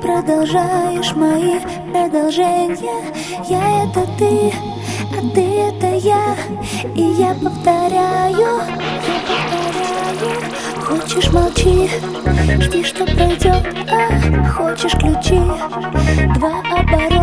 Продолжаешь мои продолжения. Я это ты, а ты это я. И я повторяю, я повторяю. Хочешь молчи, жди, что пройдет а, Хочешь ключи, два оборота.